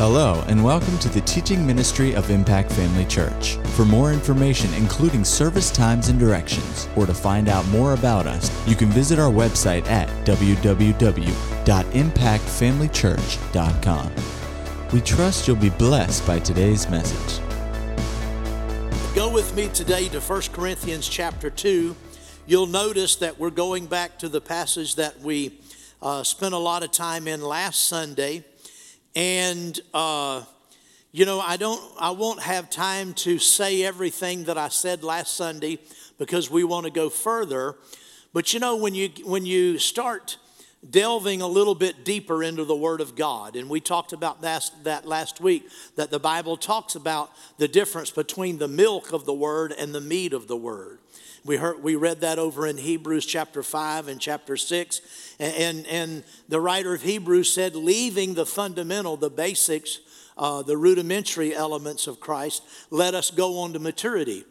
Hello, and welcome to the teaching ministry of Impact Family Church. For more information, including service times and directions, or to find out more about us, you can visit our website at www.impactfamilychurch.com. We trust you'll be blessed by today's message. Go with me today to 1 Corinthians chapter 2. You'll notice that we're going back to the passage that we uh, spent a lot of time in last Sunday. And, uh, you know, I don't, I won't have time to say everything that I said last Sunday because we want to go further. But you know, when you, when you start delving a little bit deeper into the Word of God, and we talked about that, that last week, that the Bible talks about the difference between the milk of the Word and the meat of the Word. We, heard, we read that over in Hebrews chapter 5 and chapter 6. And, and, and the writer of Hebrews said, leaving the fundamental, the basics, uh, the rudimentary elements of Christ, let us go on to maturity.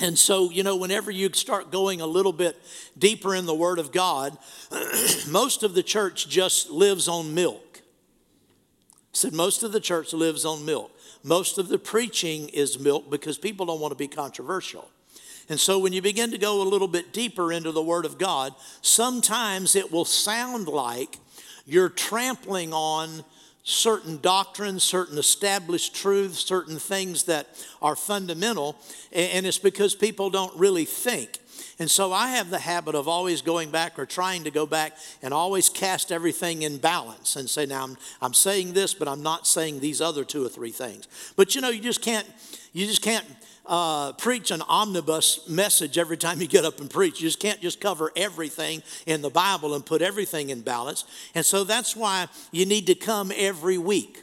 And so, you know, whenever you start going a little bit deeper in the Word of God, most of the church just lives on milk. I said most of the church lives on milk. Most of the preaching is milk because people don't want to be controversial. And so when you begin to go a little bit deeper into the Word of God, sometimes it will sound like you're trampling on certain doctrines, certain established truths, certain things that are fundamental, and it's because people don't really think. And so I have the habit of always going back or trying to go back and always cast everything in balance and say, now I'm, I'm saying this, but I'm not saying these other two or three things. But you know, you just can't, you just can't uh, preach an omnibus message every time you get up and preach. You just can't just cover everything in the Bible and put everything in balance. And so that's why you need to come every week.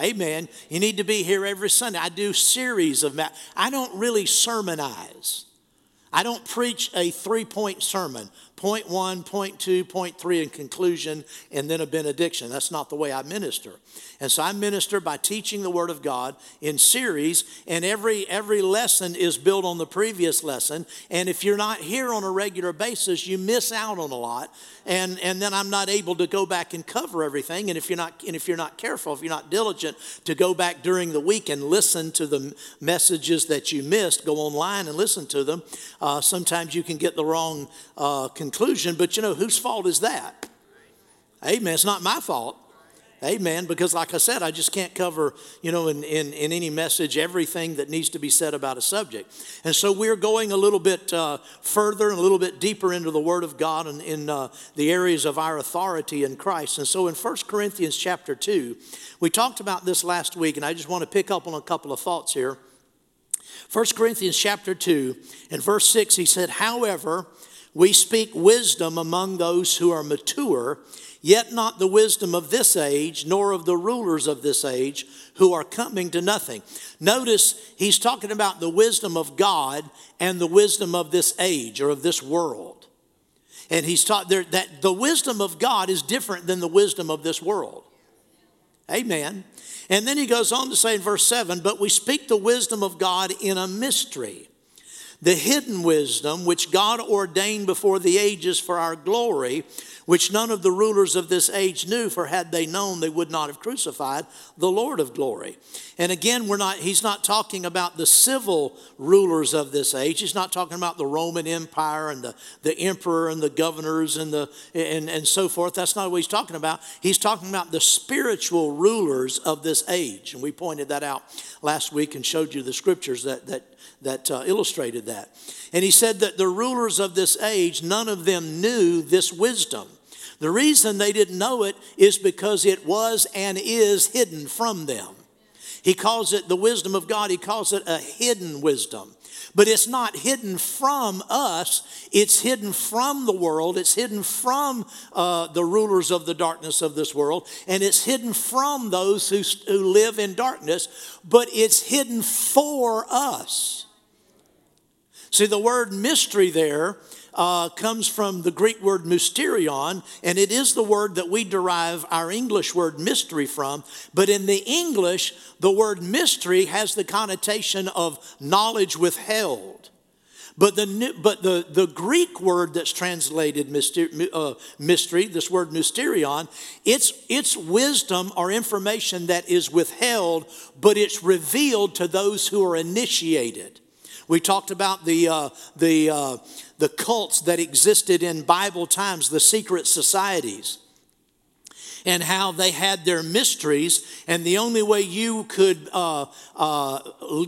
Amen. You need to be here every Sunday. I do series of, I don't really sermonize. I don't preach a three point sermon point one, point two, point three, in conclusion, and then a benediction. That's not the way I minister. And so I minister by teaching the Word of God in series, and every every lesson is built on the previous lesson. And if you're not here on a regular basis, you miss out on a lot. And and then I'm not able to go back and cover everything. And if you're not and if you're not careful, if you're not diligent to go back during the week and listen to the messages that you missed, go online and listen to them. Uh, sometimes you can get the wrong uh, conclusion, but you know, whose fault is that? Amen. It's not my fault. Amen. Because, like I said, I just can't cover, you know, in, in, in any message everything that needs to be said about a subject. And so we're going a little bit uh, further and a little bit deeper into the Word of God and in uh, the areas of our authority in Christ. And so in 1 Corinthians chapter 2, we talked about this last week, and I just want to pick up on a couple of thoughts here. 1 Corinthians chapter 2 and verse 6, he said, However, we speak wisdom among those who are mature, yet not the wisdom of this age, nor of the rulers of this age who are coming to nothing. Notice he's talking about the wisdom of God and the wisdom of this age or of this world. And he's taught there that the wisdom of God is different than the wisdom of this world. Amen. And then he goes on to say in verse 7 But we speak the wisdom of God in a mystery the hidden wisdom which God ordained before the ages for our glory, which none of the rulers of this age knew, for had they known, they would not have crucified the Lord of glory. And again, we're not, he's not talking about the civil rulers of this age. He's not talking about the Roman Empire and the, the emperor and the governors and, the, and, and so forth. That's not what he's talking about. He's talking about the spiritual rulers of this age. And we pointed that out last week and showed you the scriptures that, that that uh, illustrated that. And he said that the rulers of this age, none of them knew this wisdom. The reason they didn't know it is because it was and is hidden from them. He calls it the wisdom of God, he calls it a hidden wisdom. But it's not hidden from us, it's hidden from the world, it's hidden from uh, the rulers of the darkness of this world, and it's hidden from those who, who live in darkness, but it's hidden for us. See, the word mystery there uh, comes from the Greek word mysterion, and it is the word that we derive our English word mystery from. But in the English, the word mystery has the connotation of knowledge withheld. But the, but the, the Greek word that's translated mystery, uh, mystery, this word mysterion, it's, it's wisdom or information that is withheld, but it's revealed to those who are initiated. We talked about the, uh, the, uh, the cults that existed in Bible times, the secret societies and how they had their mysteries, and the only way you could uh, uh,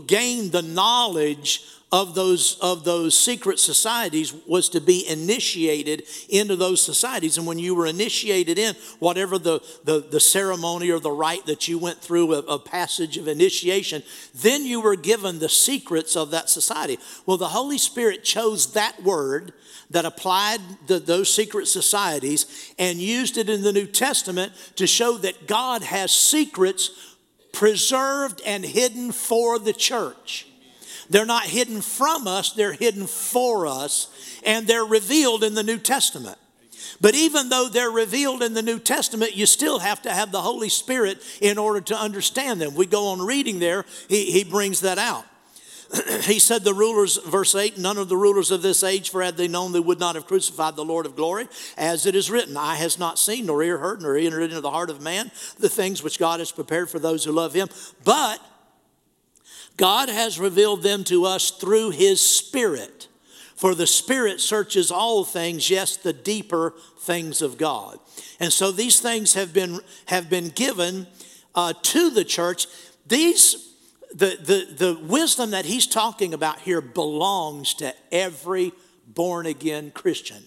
gain the knowledge of those of those secret societies was to be initiated into those societies. And when you were initiated in whatever the the, the ceremony or the rite that you went through a, a, passage of initiation then you were given the secrets of that society. Well the holy spirit chose that word that applied the, those secret societies and used it in the new testament to show that god has secrets preserved and hidden for the church they're not hidden from us, they're hidden for us, and they're revealed in the New Testament. But even though they're revealed in the New Testament, you still have to have the Holy Spirit in order to understand them. We go on reading there, he, he brings that out. he said, The rulers, verse 8, none of the rulers of this age, for had they known, they would not have crucified the Lord of glory. As it is written, Eye has not seen, nor ear heard, nor entered into the heart of man the things which God has prepared for those who love him. But God has revealed them to us through His Spirit. For the Spirit searches all things, yes, the deeper things of God. And so these things have been, have been given uh, to the church. These, the, the, the wisdom that he's talking about here belongs to every born again Christian.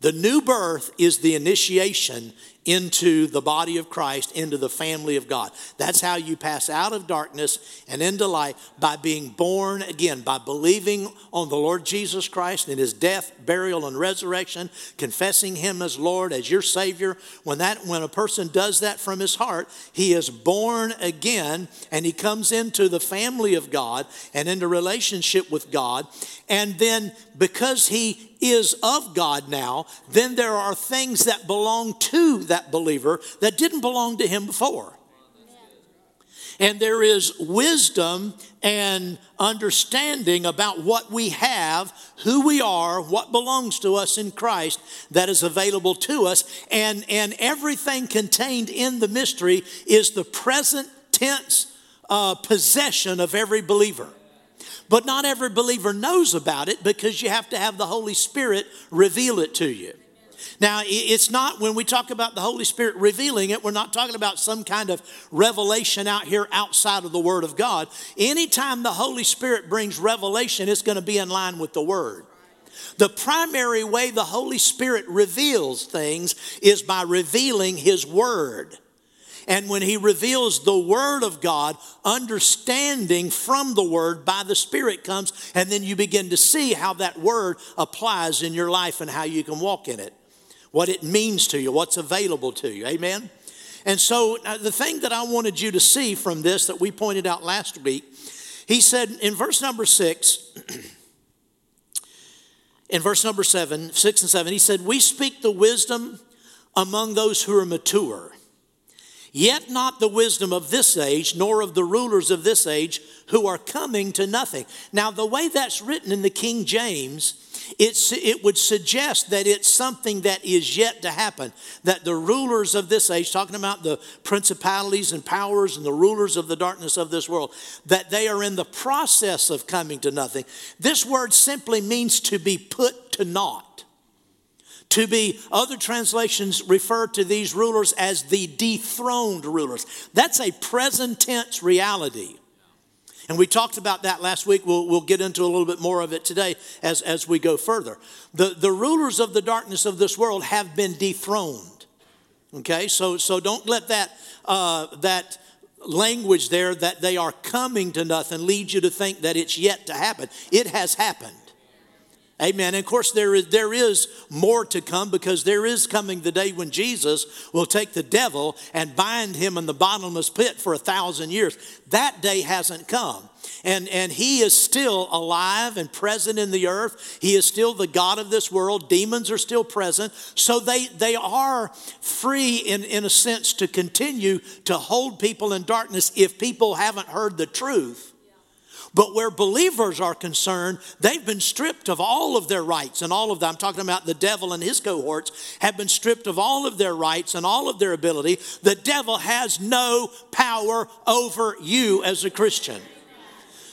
The new birth is the initiation into the body of Christ, into the family of God. That's how you pass out of darkness and into light by being born again, by believing on the Lord Jesus Christ and his death, burial, and resurrection, confessing him as Lord, as your Savior. When that when a person does that from his heart, he is born again and he comes into the family of God and into relationship with God. And then because he is of God now, then there are things that belong to that believer that didn't belong to him before. And there is wisdom and understanding about what we have, who we are, what belongs to us in Christ that is available to us. And, and everything contained in the mystery is the present tense uh, possession of every believer. But not every believer knows about it because you have to have the Holy Spirit reveal it to you. Now, it's not when we talk about the Holy Spirit revealing it, we're not talking about some kind of revelation out here outside of the Word of God. Anytime the Holy Spirit brings revelation, it's going to be in line with the Word. The primary way the Holy Spirit reveals things is by revealing His Word. And when He reveals the Word of God, understanding from the Word by the Spirit comes, and then you begin to see how that Word applies in your life and how you can walk in it what it means to you, what's available to you. Amen? And so, the thing that I wanted you to see from this that we pointed out last week, he said in verse number six, in verse number seven, six and seven, he said, We speak the wisdom among those who are mature, yet not the wisdom of this age, nor of the rulers of this age who are coming to nothing. Now, the way that's written in the King James, it's, it would suggest that it's something that is yet to happen. That the rulers of this age, talking about the principalities and powers and the rulers of the darkness of this world, that they are in the process of coming to nothing. This word simply means to be put to naught. To be, other translations refer to these rulers as the dethroned rulers. That's a present tense reality. And we talked about that last week. We'll, we'll get into a little bit more of it today as, as we go further. The, the rulers of the darkness of this world have been dethroned. Okay, so, so don't let that, uh, that language there that they are coming to nothing lead you to think that it's yet to happen. It has happened. Amen. And of course, there is, there is more to come because there is coming the day when Jesus will take the devil and bind him in the bottomless pit for a thousand years. That day hasn't come. And, and he is still alive and present in the earth. He is still the God of this world. Demons are still present. So they, they are free, in, in a sense, to continue to hold people in darkness if people haven't heard the truth But where believers are concerned, they've been stripped of all of their rights and all of them. I'm talking about the devil and his cohorts have been stripped of all of their rights and all of their ability. The devil has no power over you as a Christian.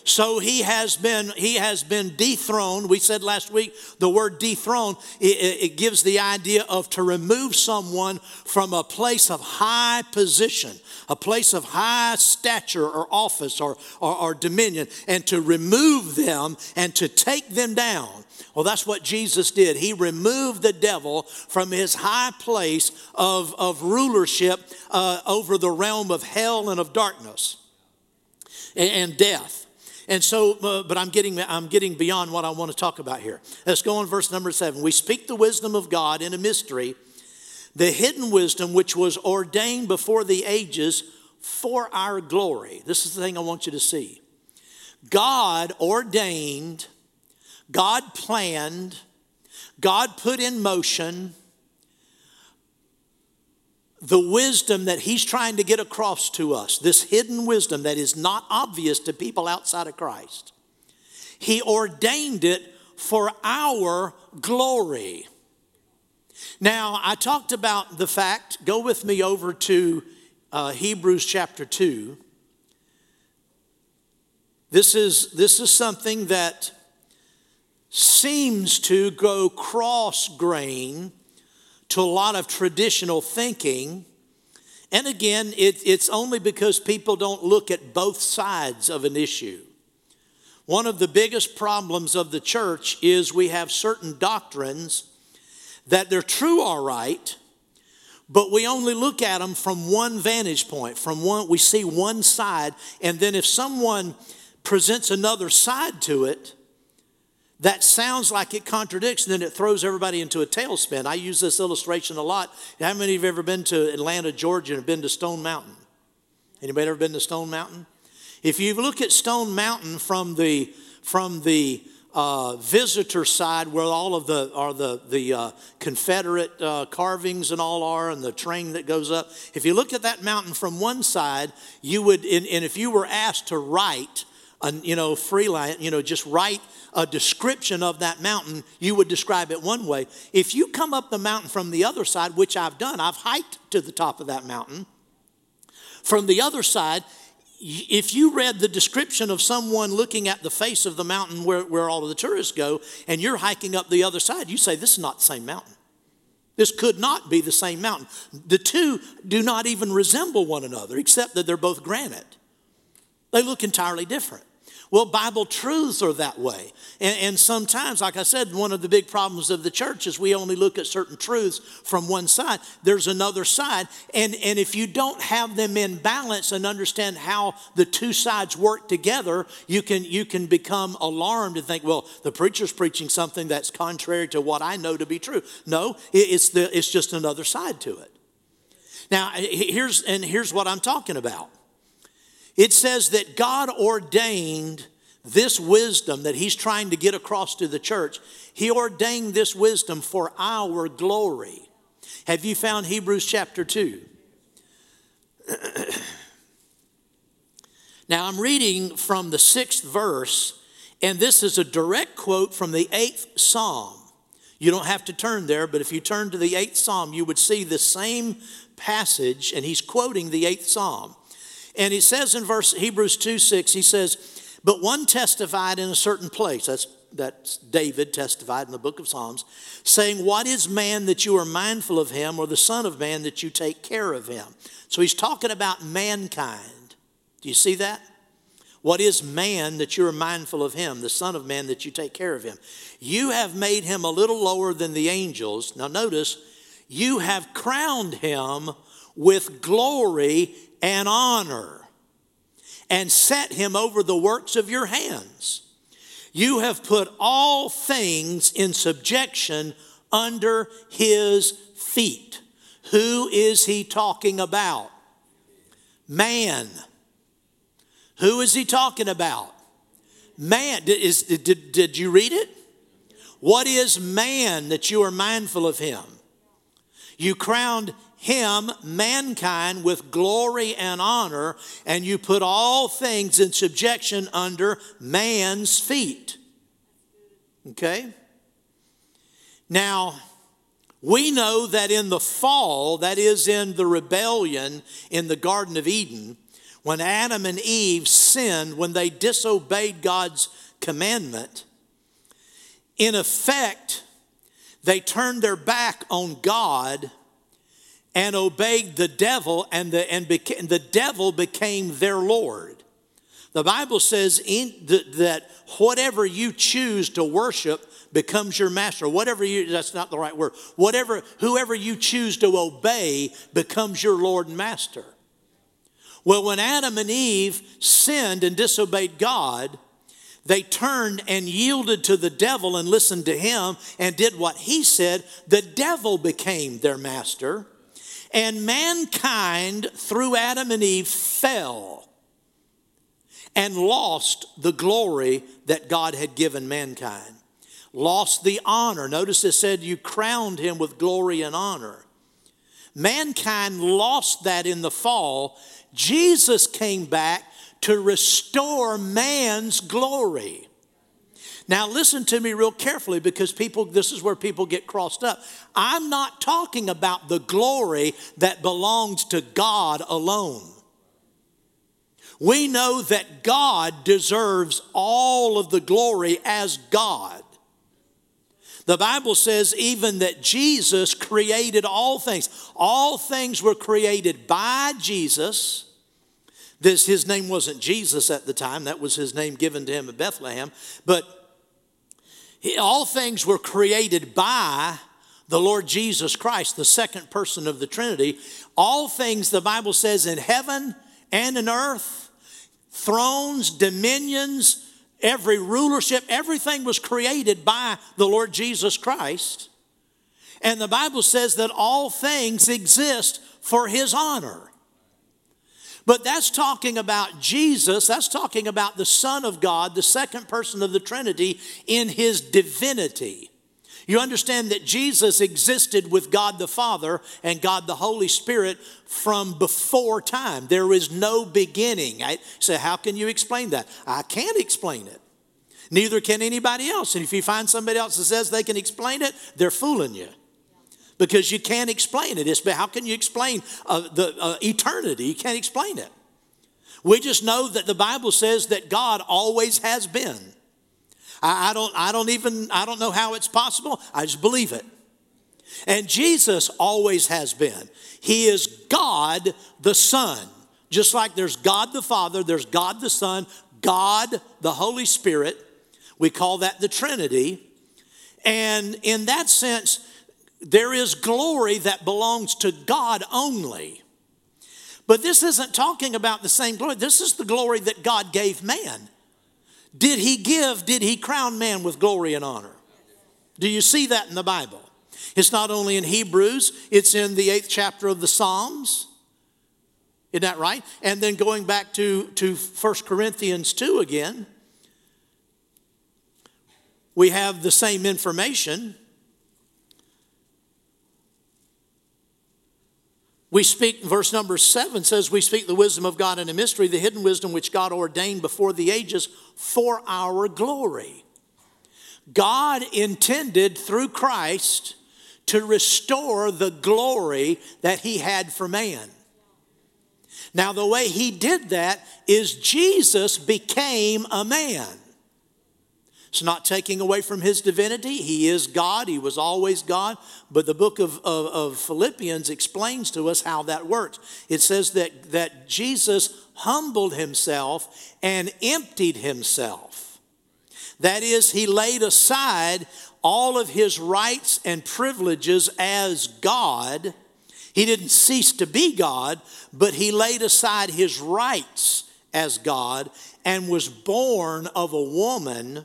So he has been he has been dethroned. We said last week the word dethroned it, it, gives the idea of to remove someone from a place of high position, a place of high stature or office or, or, or dominion, and to remove them and to take them down. Well, that's what Jesus did. He removed the devil from his high place of, of rulership uh, over the realm of hell and of darkness and, and death. And so, uh, but I'm getting, I'm getting beyond what I want to talk about here. Let's go on verse number seven. We speak the wisdom of God in a mystery, the hidden wisdom which was ordained before the ages for our glory. This is the thing I want you to see. God ordained, God planned, God put in motion the wisdom that he's trying to get across to us, this hidden wisdom that is not obvious to people outside of Christ, he ordained it for our glory. Now, I talked about the fact, go with me over to uh, Hebrews chapter 2. This is, this is something that seems to go cross grain to a lot of traditional thinking. And again, it, it's only because people don't look at both sides of an issue. One of the biggest problems of the church is we have certain doctrines that they're true, all right, but we only look at them from one vantage point, from one, we see one side, and then if someone presents another side to it, that sounds like it contradicts, and then it throws everybody into a tailspin. I use this illustration a lot. How many of you have ever been to Atlanta, Georgia, and been to Stone Mountain? Anybody ever been to Stone Mountain? If you look at Stone Mountain from the from the uh, visitor side, where all of the are the the uh, Confederate uh, carvings and all are, and the train that goes up. If you look at that mountain from one side, you would, and, and if you were asked to write, a, you know, freelance, you know, just write a description of that mountain, you would describe it one way. If you come up the mountain from the other side, which I've done, I've hiked to the top of that mountain. From the other side, if you read the description of someone looking at the face of the mountain where, where all of the tourists go, and you're hiking up the other side, you say, This is not the same mountain. This could not be the same mountain. The two do not even resemble one another, except that they're both granite. They look entirely different. Well, Bible truths are that way. And, and, sometimes, like I said, one of the big problems of the church is we only look at certain truths from one side. There's another side. And, and if you don't have them in balance and understand how the two sides work together, you can, you can become alarmed and think, well, the preacher's preaching something that's contrary to what I know to be true. No, it's, the, it's just another side to it. Now, here's, and here's what I'm talking about. It says that God ordained this wisdom that He's trying to get across to the church. He ordained this wisdom for our glory. Have you found Hebrews chapter 2? now I'm reading from the sixth verse, and this is a direct quote from the eighth psalm. You don't have to turn there, but if you turn to the eighth psalm, you would see the same passage, and he's quoting the eighth psalm. And he says in verse Hebrews 2 6, he says, But one testified in a certain place. That's that's David testified in the book of Psalms, saying, What is man that you are mindful of him, or the Son of Man that you take care of him? So he's talking about mankind. Do you see that? What is man that you are mindful of him, the Son of Man that you take care of him? You have made him a little lower than the angels. Now, notice, you have crowned him with glory and honor and set him over the works of your hands. You have put all things in subjection under his feet. Who is he talking about? Man. Who is he talking about? Man. Did, is, did, did you read it? What is man that you are mindful of him? You crowned him, mankind, with glory and honor, and you put all things in subjection under man's feet. Okay? Now, we know that in the fall, that is in the rebellion in the Garden of Eden, when Adam and Eve sinned, when they disobeyed God's commandment, in effect, they turned their back on God and obeyed the devil, and the, and beca- the devil became their Lord. The Bible says that whatever you choose to worship becomes your master. Whatever you, that's not the right word. Whatever, whoever you choose to obey becomes your Lord and master. Well, when Adam and Eve sinned and disobeyed God, they turned and yielded to the devil and listened to him and did what he said. The devil became their master. And mankind, through Adam and Eve, fell and lost the glory that God had given mankind. Lost the honor. Notice it said, You crowned him with glory and honor. Mankind lost that in the fall. Jesus came back to restore man's glory. Now, listen to me real carefully because people, this is where people get crossed up. I'm not talking about the glory that belongs to God alone. We know that God deserves all of the glory as God. The Bible says even that Jesus created all things. All things were created by Jesus. This, his name wasn't Jesus at the time, that was his name given to him at Bethlehem. But all things were created by the Lord Jesus Christ, the second person of the Trinity. All things, the Bible says, in heaven and in earth, thrones, dominions, every rulership, everything was created by the Lord Jesus Christ. And the Bible says that all things exist for his honor. But that's talking about Jesus, that's talking about the Son of God, the second person of the Trinity, in his divinity. You understand that Jesus existed with God the Father and God the Holy Spirit from before time. There is no beginning. I say, how can you explain that? I can't explain it. Neither can anybody else. And if you find somebody else that says they can explain it, they're fooling you because you can't explain it. It's, how can you explain uh, the uh, eternity? You can't explain it. We just know that the Bible says that God always has been. I, I, don't, I don't even, I don't know how it's possible. I just believe it. And Jesus always has been. He is God the Son. Just like there's God the Father, there's God the Son, God the Holy Spirit. We call that the Trinity. And in that sense, there is glory that belongs to God only. But this isn't talking about the same glory. This is the glory that God gave man. Did he give, did he crown man with glory and honor? Do you see that in the Bible? It's not only in Hebrews, it's in the eighth chapter of the Psalms. Isn't that right? And then going back to, to 1 Corinthians 2 again, we have the same information. We speak, verse number seven says, We speak the wisdom of God in a mystery, the hidden wisdom which God ordained before the ages for our glory. God intended through Christ to restore the glory that He had for man. Now, the way He did that is Jesus became a man. It's not taking away from his divinity. He is God, he was always God. But the book of, of, of, Philippians explains to us how that works. It says that, that Jesus humbled himself and emptied himself. That is, he laid aside all of his rights and privileges as God. He didn't cease to be God, but he laid aside his rights as God and was born of a woman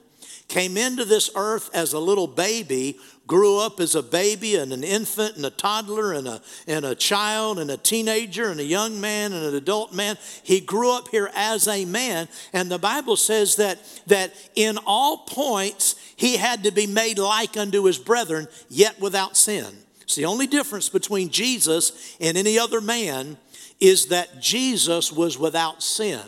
came into this earth as a little baby, grew up as a baby and an infant and a toddler and a, and a child and a teenager and a young man and an adult man. He grew up here as a man. And the Bible says that, that in all points he had to be made like unto his brethren, yet without sin. It's the only difference between Jesus and any other man is that Jesus was without sin.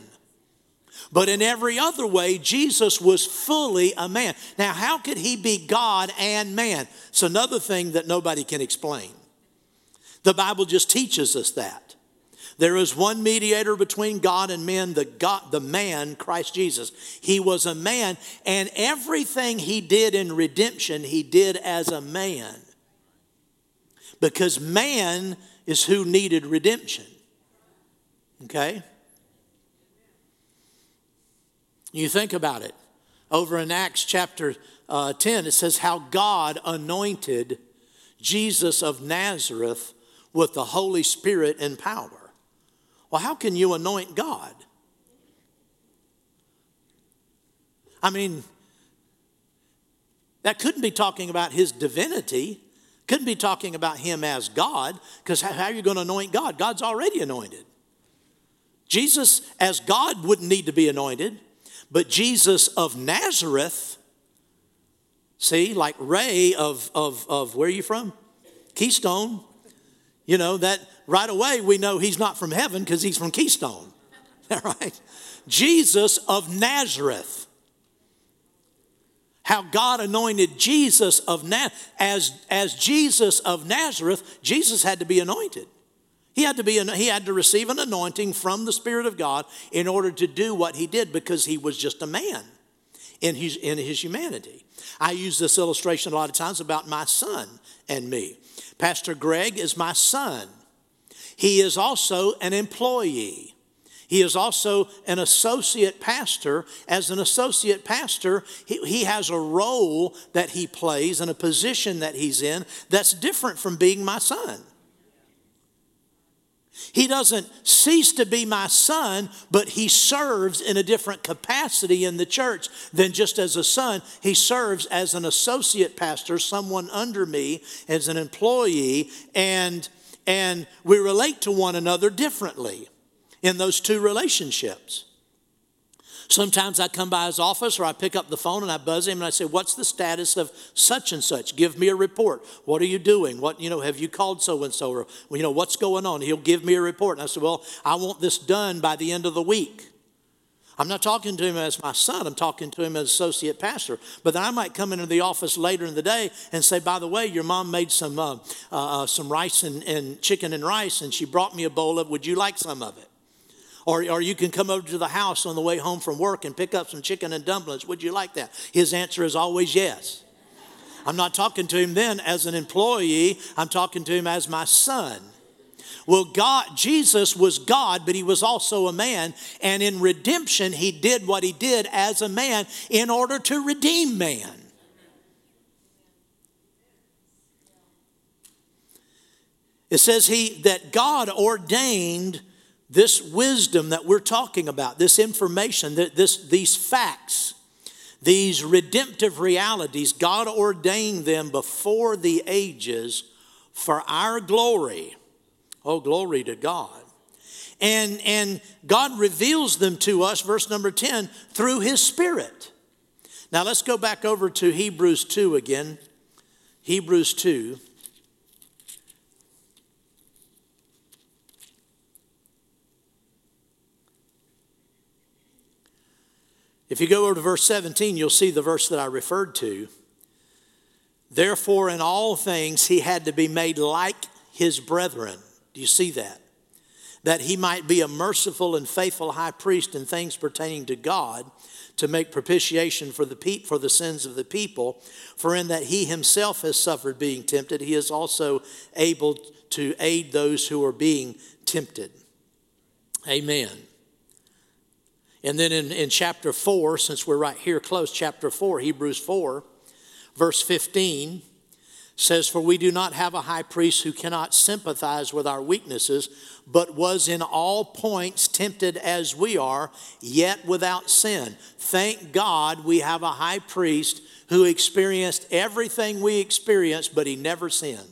But in every other way, Jesus was fully a man. Now, how could he be God and man? It's another thing that nobody can explain. The Bible just teaches us that. There is one mediator between God and men, the, God, the man, Christ Jesus. He was a man, and everything he did in redemption, he did as a man. Because man is who needed redemption. Okay? You think about it. Over in Acts chapter uh, 10, it says how God anointed Jesus of Nazareth with the Holy Spirit and power. Well, how can you anoint God? I mean, that couldn't be talking about his divinity, couldn't be talking about him as God, because how are you going to anoint God? God's already anointed. Jesus, as God, wouldn't need to be anointed. But Jesus of Nazareth, see, like Ray of, of, of where are you from? Keystone. You know, that right away we know he's not from heaven because he's from Keystone. All right? Jesus of Nazareth. How God anointed Jesus of Nazareth. As, as Jesus of Nazareth, Jesus had to be anointed. He had to be he had to receive an anointing from the Spirit of God in order to do what he did because he was just a man in his, in his humanity. I use this illustration a lot of times about my son and me. Pastor Greg is my son. He is also an employee. He is also an associate pastor. As an associate pastor, he, he has a role that he plays and a position that he's in that's different from being my son. He doesn't cease to be my son, but he serves in a different capacity in the church than just as a son. He serves as an associate pastor, someone under me, as an employee, and, and we relate to one another differently in those two relationships. Sometimes I come by his office or I pick up the phone and I buzz him and I say, What's the status of such and such? Give me a report. What are you doing? What, you know, have you called so and so? Or, you know, what's going on? He'll give me a report. And I said, Well, I want this done by the end of the week. I'm not talking to him as my son, I'm talking to him as associate pastor. But then I might come into the office later in the day and say, By the way, your mom made some, uh, uh, some rice and, and chicken and rice, and she brought me a bowl of, would you like some of it? Or, or you can come over to the house on the way home from work and pick up some chicken and dumplings. Would you like that? His answer is always yes. I'm not talking to him then as an employee, I'm talking to him as my son. Well, God, Jesus was God, but he was also a man. And in redemption, he did what he did as a man in order to redeem man. It says he that God ordained this wisdom that we're talking about, this information, this, these facts, these redemptive realities, God ordained them before the ages for our glory. Oh, glory to God. And, and God reveals them to us, verse number 10, through His Spirit. Now let's go back over to Hebrews 2 again. Hebrews 2. If you go over to verse 17, you'll see the verse that I referred to. Therefore, in all things, he had to be made like his brethren. Do you see that? That he might be a merciful and faithful high priest in things pertaining to God to make propitiation for the, pe- for the sins of the people. For in that he himself has suffered being tempted, he is also able to aid those who are being tempted. Amen. And then in, in chapter 4, since we're right here close, chapter 4, Hebrews 4, verse 15 says, For we do not have a high priest who cannot sympathize with our weaknesses, but was in all points tempted as we are, yet without sin. Thank God we have a high priest who experienced everything we experienced, but he never sinned.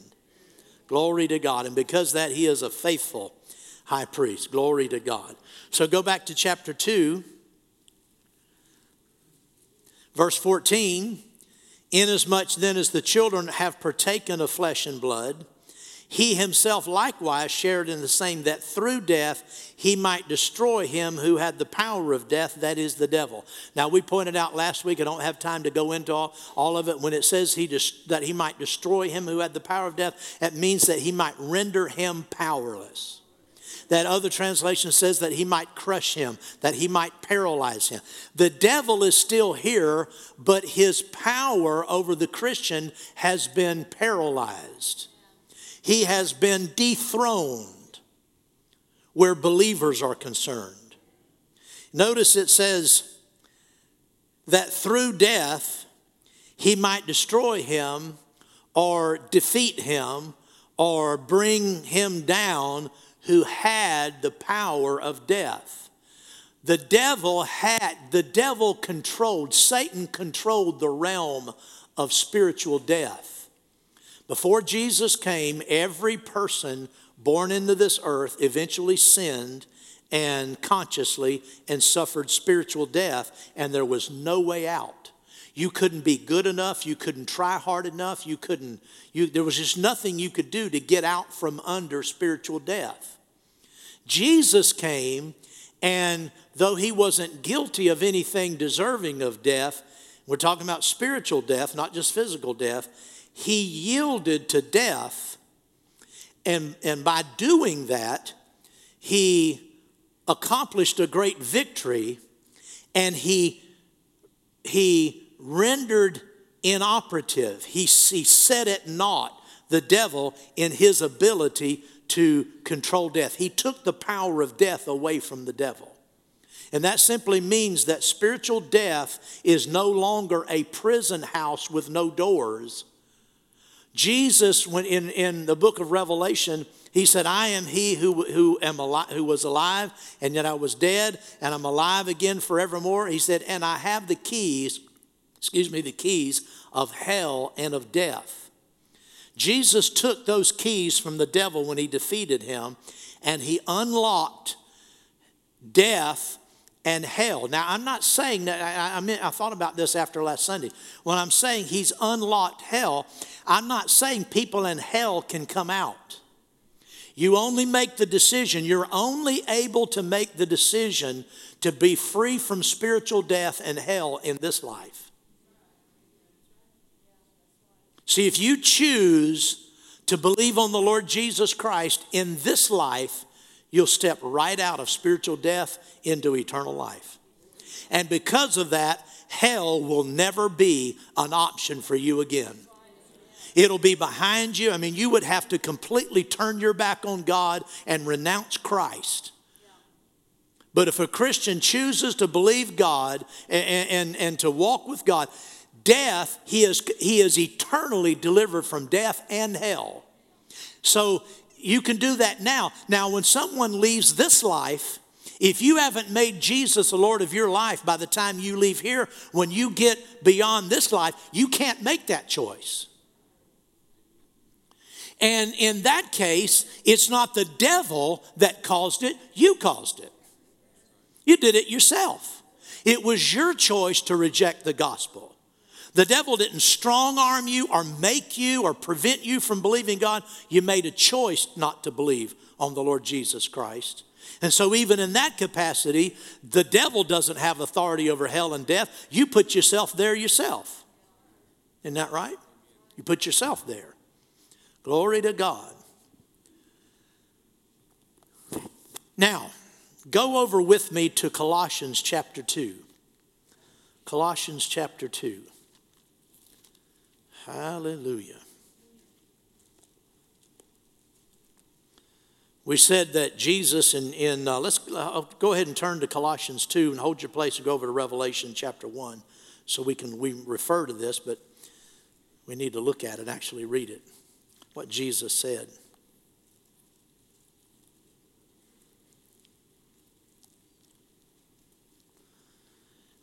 Glory to God. And because that, he is a faithful high priest. Glory to God. So go back to chapter 2, verse 14. Inasmuch then as the children have partaken of flesh and blood, he himself likewise shared in the same, that through death he might destroy him who had the power of death, that is the devil. Now, we pointed out last week, I don't have time to go into all, all of it. When it says he dis- that he might destroy him who had the power of death, it means that he might render him powerless. That other translation says that he might crush him, that he might paralyze him. The devil is still here, but his power over the Christian has been paralyzed. He has been dethroned where believers are concerned. Notice it says that through death he might destroy him or defeat him or bring him down who had the power of death. The devil had, the devil controlled, Satan controlled the realm of spiritual death. Before Jesus came, every person born into this earth eventually sinned and consciously and suffered spiritual death, and there was no way out. You couldn't be good enough, you couldn't try hard enough, you couldn't, you, there was just nothing you could do to get out from under spiritual death. Jesus came, and though he wasn't guilty of anything deserving of death, we're talking about spiritual death, not just physical death he yielded to death. And, and by doing that, he accomplished a great victory and he, he rendered inoperative, he, he set at naught the devil in his ability to control death. He took the power of death away from the devil. And that simply means that spiritual death is no longer a prison house with no doors, Jesus, when in, in the book of Revelation, he said, I am he who, who, am alive, who was alive, and yet I was dead, and I'm alive again forevermore. He said, and I have the keys, excuse me, the keys of hell and of death. Jesus took those keys from the devil when he defeated him, and he unlocked death and hell. Now, I'm not saying that, I, I, I thought about this after last Sunday. When I'm saying he's unlocked hell, I'm not saying people in hell can come out. You only make the decision, you're only able to make the decision to be free from spiritual death and hell in this life. See, if you choose to believe on the Lord Jesus Christ in this life, you'll step right out of spiritual death into eternal life. And because of that, hell will never be an option for you again. It'll be behind you. I mean, you would have to completely turn your back on God and renounce Christ. But if a Christian chooses to believe God and, and, and to walk with God, death, he is, he is eternally delivered from death and hell. So you can do that now. Now, when someone leaves this life, if you haven't made Jesus the Lord of your life by the time you leave here, when you get beyond this life, you can't make that choice. And in that case, it's not the devil that caused it, you caused it. You did it yourself. It was your choice to reject the gospel. The devil didn't strong arm you or make you or prevent you from believing God. You made a choice not to believe on the Lord Jesus Christ. And so, even in that capacity, the devil doesn't have authority over hell and death. You put yourself there yourself. Isn't that right? You put yourself there. Glory to God. Now, go over with me to Colossians chapter 2. Colossians chapter 2. Hallelujah. We said that Jesus, in, in uh, let's uh, go ahead and turn to Colossians 2 and hold your place and go over to Revelation chapter 1 so we can we refer to this, but we need to look at it, actually read it, what Jesus said.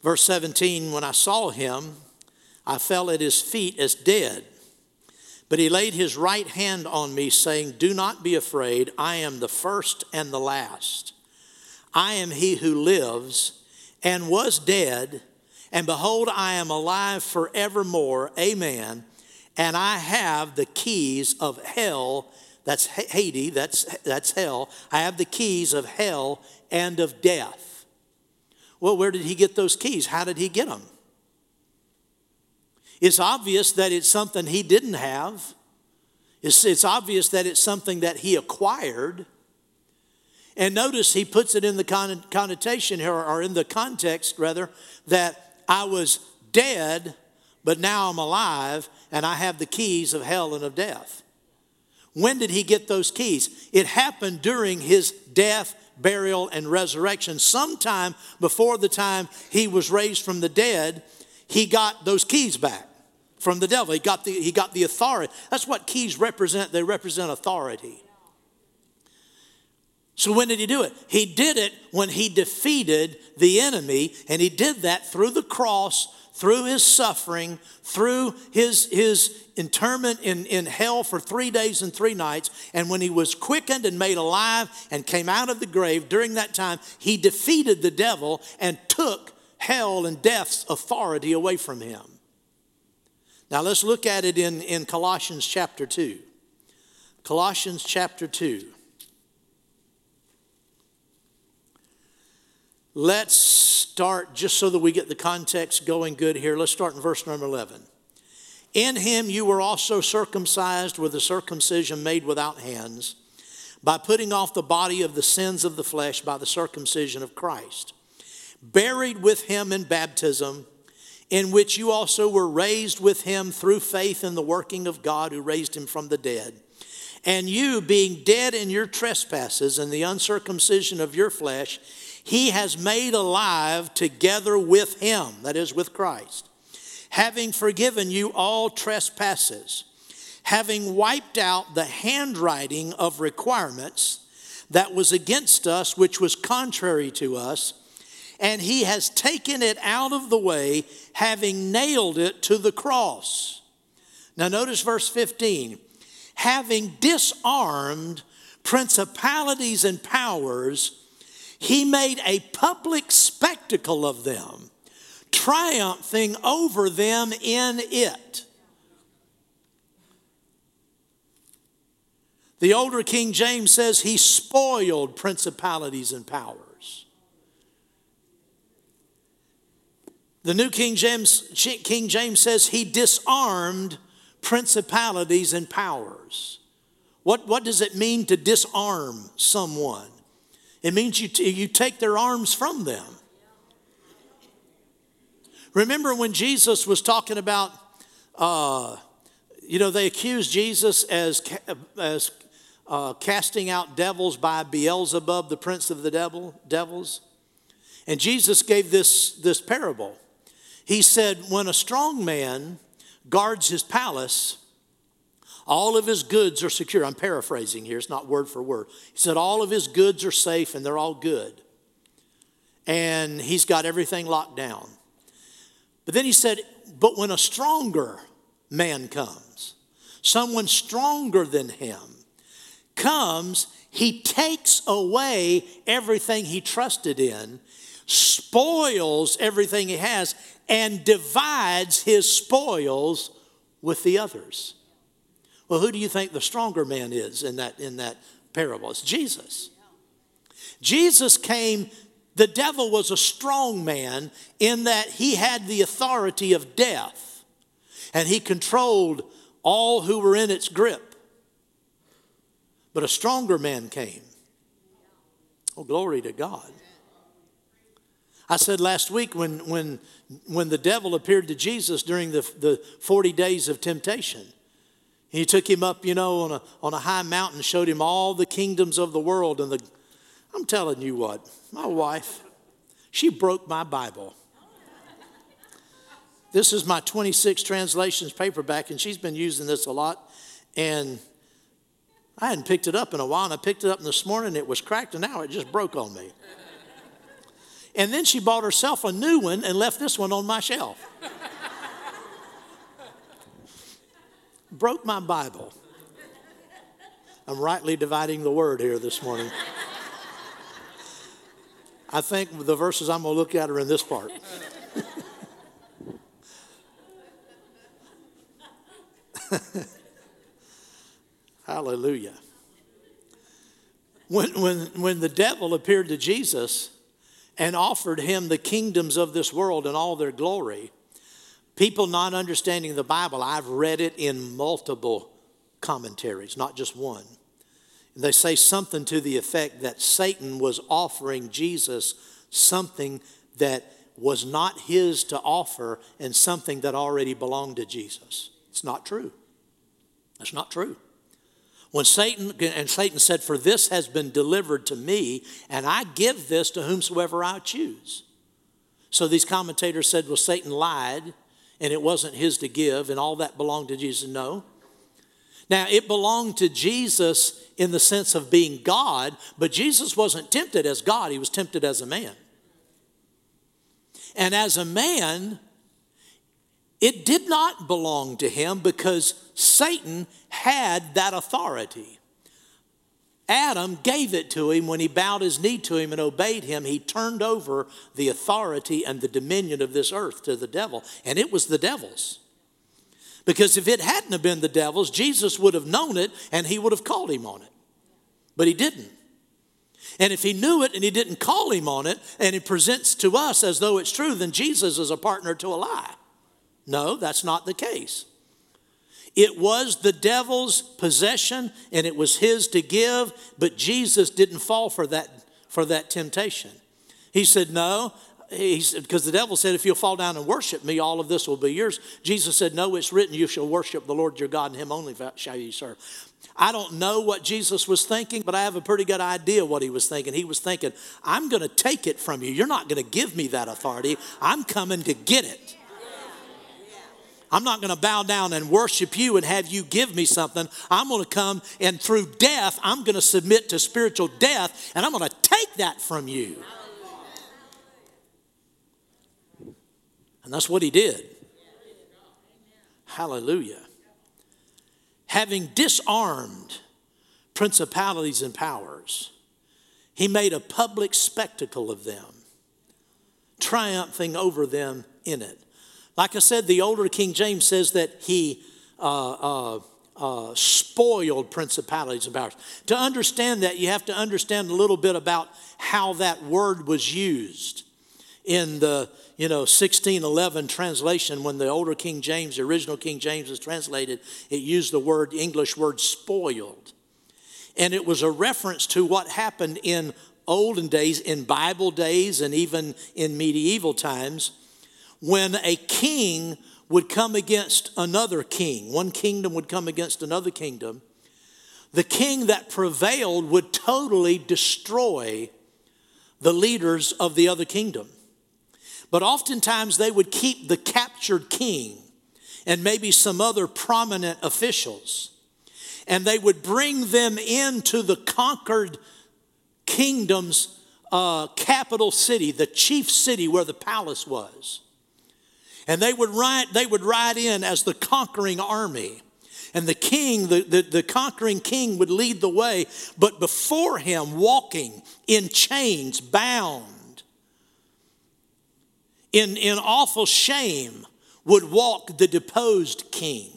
Verse 17 When I saw him, I fell at his feet as dead. But he laid his right hand on me, saying, Do not be afraid. I am the first and the last. I am he who lives and was dead, and behold, I am alive forevermore. Amen. And I have the keys of hell that's Hades, that's, that's hell. I have the keys of hell and of death. Well, where did he get those keys? How did he get them? It's obvious that it's something he didn't have. It's, it's obvious that it's something that he acquired. And notice he puts it in the connotation here, or in the context rather, that I was dead, but now I'm alive, and I have the keys of hell and of death. When did he get those keys? It happened during his death, burial, and resurrection. Sometime before the time he was raised from the dead, he got those keys back from the devil. He got the, he got the authority. That's what keys represent. They represent authority. So, when did he do it? He did it when he defeated the enemy, and he did that through the cross, through his suffering, through his, his interment in, in hell for three days and three nights. And when he was quickened and made alive and came out of the grave during that time, he defeated the devil and took hell and death's authority away from him. Now, let's look at it in, in Colossians chapter 2. Colossians chapter 2. Let's start, just so that we get the context going good here, let's start in verse number 11. In him you were also circumcised with a circumcision made without hands, by putting off the body of the sins of the flesh by the circumcision of Christ, buried with him in baptism, in which you also were raised with him through faith in the working of God who raised him from the dead. And you, being dead in your trespasses and the uncircumcision of your flesh, he has made alive together with him, that is, with Christ, having forgiven you all trespasses, having wiped out the handwriting of requirements that was against us, which was contrary to us, and he has taken it out of the way, having nailed it to the cross. Now, notice verse 15 having disarmed principalities and powers he made a public spectacle of them, triumphing over them in it. The older King James says he spoiled principalities and powers. The New King James, King James says he disarmed principalities and powers. What, what does it mean to disarm someone? It means you, t- you take their arms from them. Remember when Jesus was talking about, uh, you know, they accused Jesus as, as uh, casting out devils by Beelzebub, the prince of the devil, devils. And Jesus gave this, this parable. He said, When a strong man guards his palace, all of his goods are secure. I'm paraphrasing here, it's not word for word. He said, All of his goods are safe and they're all good. And he's got everything locked down. But then he said, But when a stronger man comes, someone stronger than him comes, he takes away everything he trusted in, spoils everything he has, and divides his spoils with the others. Well, who do you think the stronger man is in that, in that parable? It's Jesus. Jesus came, the devil was a strong man in that he had the authority of death and he controlled all who were in its grip. But a stronger man came. Oh, glory to God. I said last week when, when, when the devil appeared to Jesus during the, the 40 days of temptation, he took him up, you know, on a, on a high mountain, showed him all the kingdoms of the world. And the, I'm telling you what, my wife, she broke my Bible. This is my 26 translations paperback, and she's been using this a lot. And I hadn't picked it up in a while, and I picked it up this morning. It was cracked, and now it just broke on me. And then she bought herself a new one and left this one on my shelf. broke my Bible. I'm rightly dividing the word here this morning. I think the verses I'm going to look at are in this part. Hallelujah. when, when, when the devil appeared to Jesus and offered him the kingdoms of this world and all their glory, people not understanding the Bible, I've read it in multiple commentaries, not just one. They say something to the effect that Satan was offering Jesus something that was not his to offer and something that already belonged to Jesus. It's not true. That's not true. When Satan, and Satan said, For this has been delivered to me, and I give this to whomsoever I choose. So these commentators said, Well, Satan lied, and it wasn't his to give, and all that belonged to Jesus. No. Now, it belonged to Jesus in the sense of being God, but Jesus wasn't tempted as God, he was tempted as a man. And as a man, it did not belong to him because Satan had that authority. Adam gave it to him when he bowed his knee to him and obeyed him. He turned over the authority and the dominion of this earth to the devil, and it was the devil's. Because if it hadn't have been the devil's, Jesus would have known it and he would have called him on it. But he didn't. And if he knew it and he didn't call him on it and he presents to us as though it's true, then Jesus is a partner to a lie. No, that's not the case. It was the devil's possession and it was his to give, but Jesus didn't fall for that, for that temptation. He said, No, he said, because the devil said, If you'll fall down and worship me, all of this will be yours. Jesus said, No, it's written, You shall worship the Lord your God, and him only shall you serve. I don't know what Jesus was thinking, but I have a pretty good idea what he was thinking. He was thinking, I'm going to take it from you. You're not going to give me that authority. I'm coming to get it. I'm not going to bow down and worship you and have you give me something. I'm going to come and through death, I'm going to submit to spiritual death and I'm going to take that from you. And that's what he did. Hallelujah. Having disarmed principalities and powers, he made a public spectacle of them, triumphing over them in it. Like I said, the older King James says that he uh, uh, uh, spoiled principalities and powers. To understand that, you have to understand a little bit about how that word was used in the you know 1611 translation when the older king james the original king james was translated it used the word english word spoiled and it was a reference to what happened in olden days in bible days and even in medieval times when a king would come against another king, one kingdom would come against another kingdom, the king that prevailed would totally destroy the leaders of the other kingdom. But oftentimes they would keep the captured king and maybe some other prominent officials, and they would bring them into the conquered kingdom's uh, capital city, the chief city where the palace was. And they would ride, they would ride in as the conquering army. And the king, the, the, the, conquering king, would lead the way. But before him, walking in chains, bound, in, in awful shame, would walk the deposed king,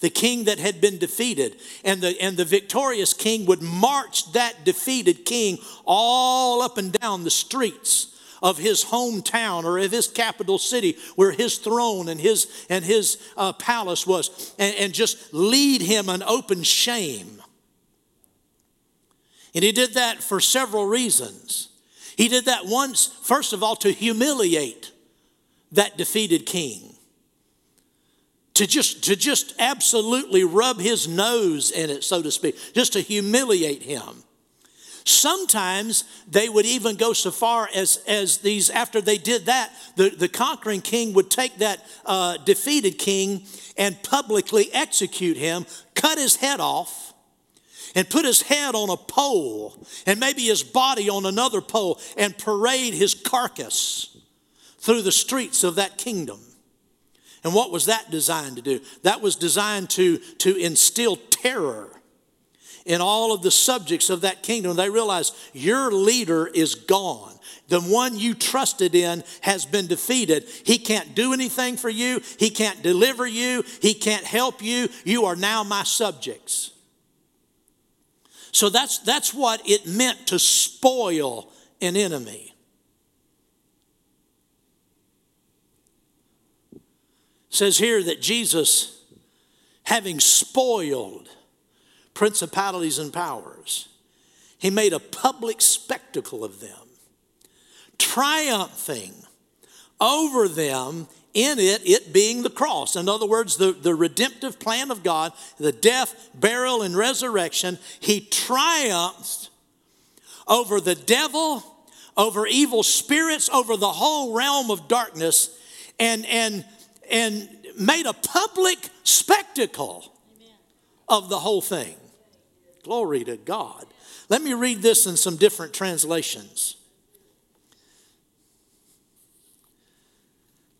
the king that had been defeated. And the, and the victorious king would march that defeated king all up and down the streets of his hometown or of his capital city where his throne and his, and his uh, palace was and, and just lead him an open shame. And he did that for several reasons. He did that once, first of all, to humiliate that defeated king. To just, to just absolutely rub his nose in it, so to speak, just to humiliate him. Sometimes they would even go so far as, as these, after they did that, the, the conquering king would take that uh, defeated king and publicly execute him, cut his head off, and put his head on a pole, and maybe his body on another pole, and parade his carcass through the streets of that kingdom. And what was that designed to do? That was designed to, to instill terror in all of the subjects of that kingdom. They realize your leader is gone. The one you trusted in has been defeated. He can't do anything for you. He can't deliver you. He can't help you. You are now my subjects. So that's, that's what it meant to spoil an enemy. It says here that Jesus, having spoiled principalities and powers, he made a public spectacle of them, triumphing over them in it, it being the cross. In other words, the, the redemptive plan of God, the death, burial, and resurrection, he triumphed over the devil, over evil spirits, over the whole realm of darkness, and, and, and made a public spectacle of the whole thing. Glory to God. Let me read this in some different translations.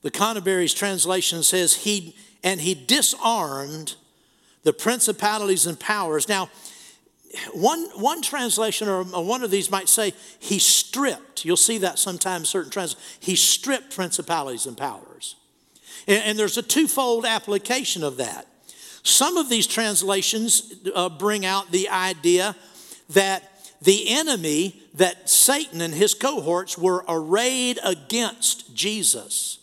The Conybeare's translation says, he, and he disarmed the principalities and powers. Now, one, one translation or one of these might say he stripped. You'll see that sometimes certain translations. He stripped principalities and powers. And, and, there's a twofold application of that. Some of these translations uh, bring out the idea that the enemy, that Satan and his cohorts were arrayed against Jesus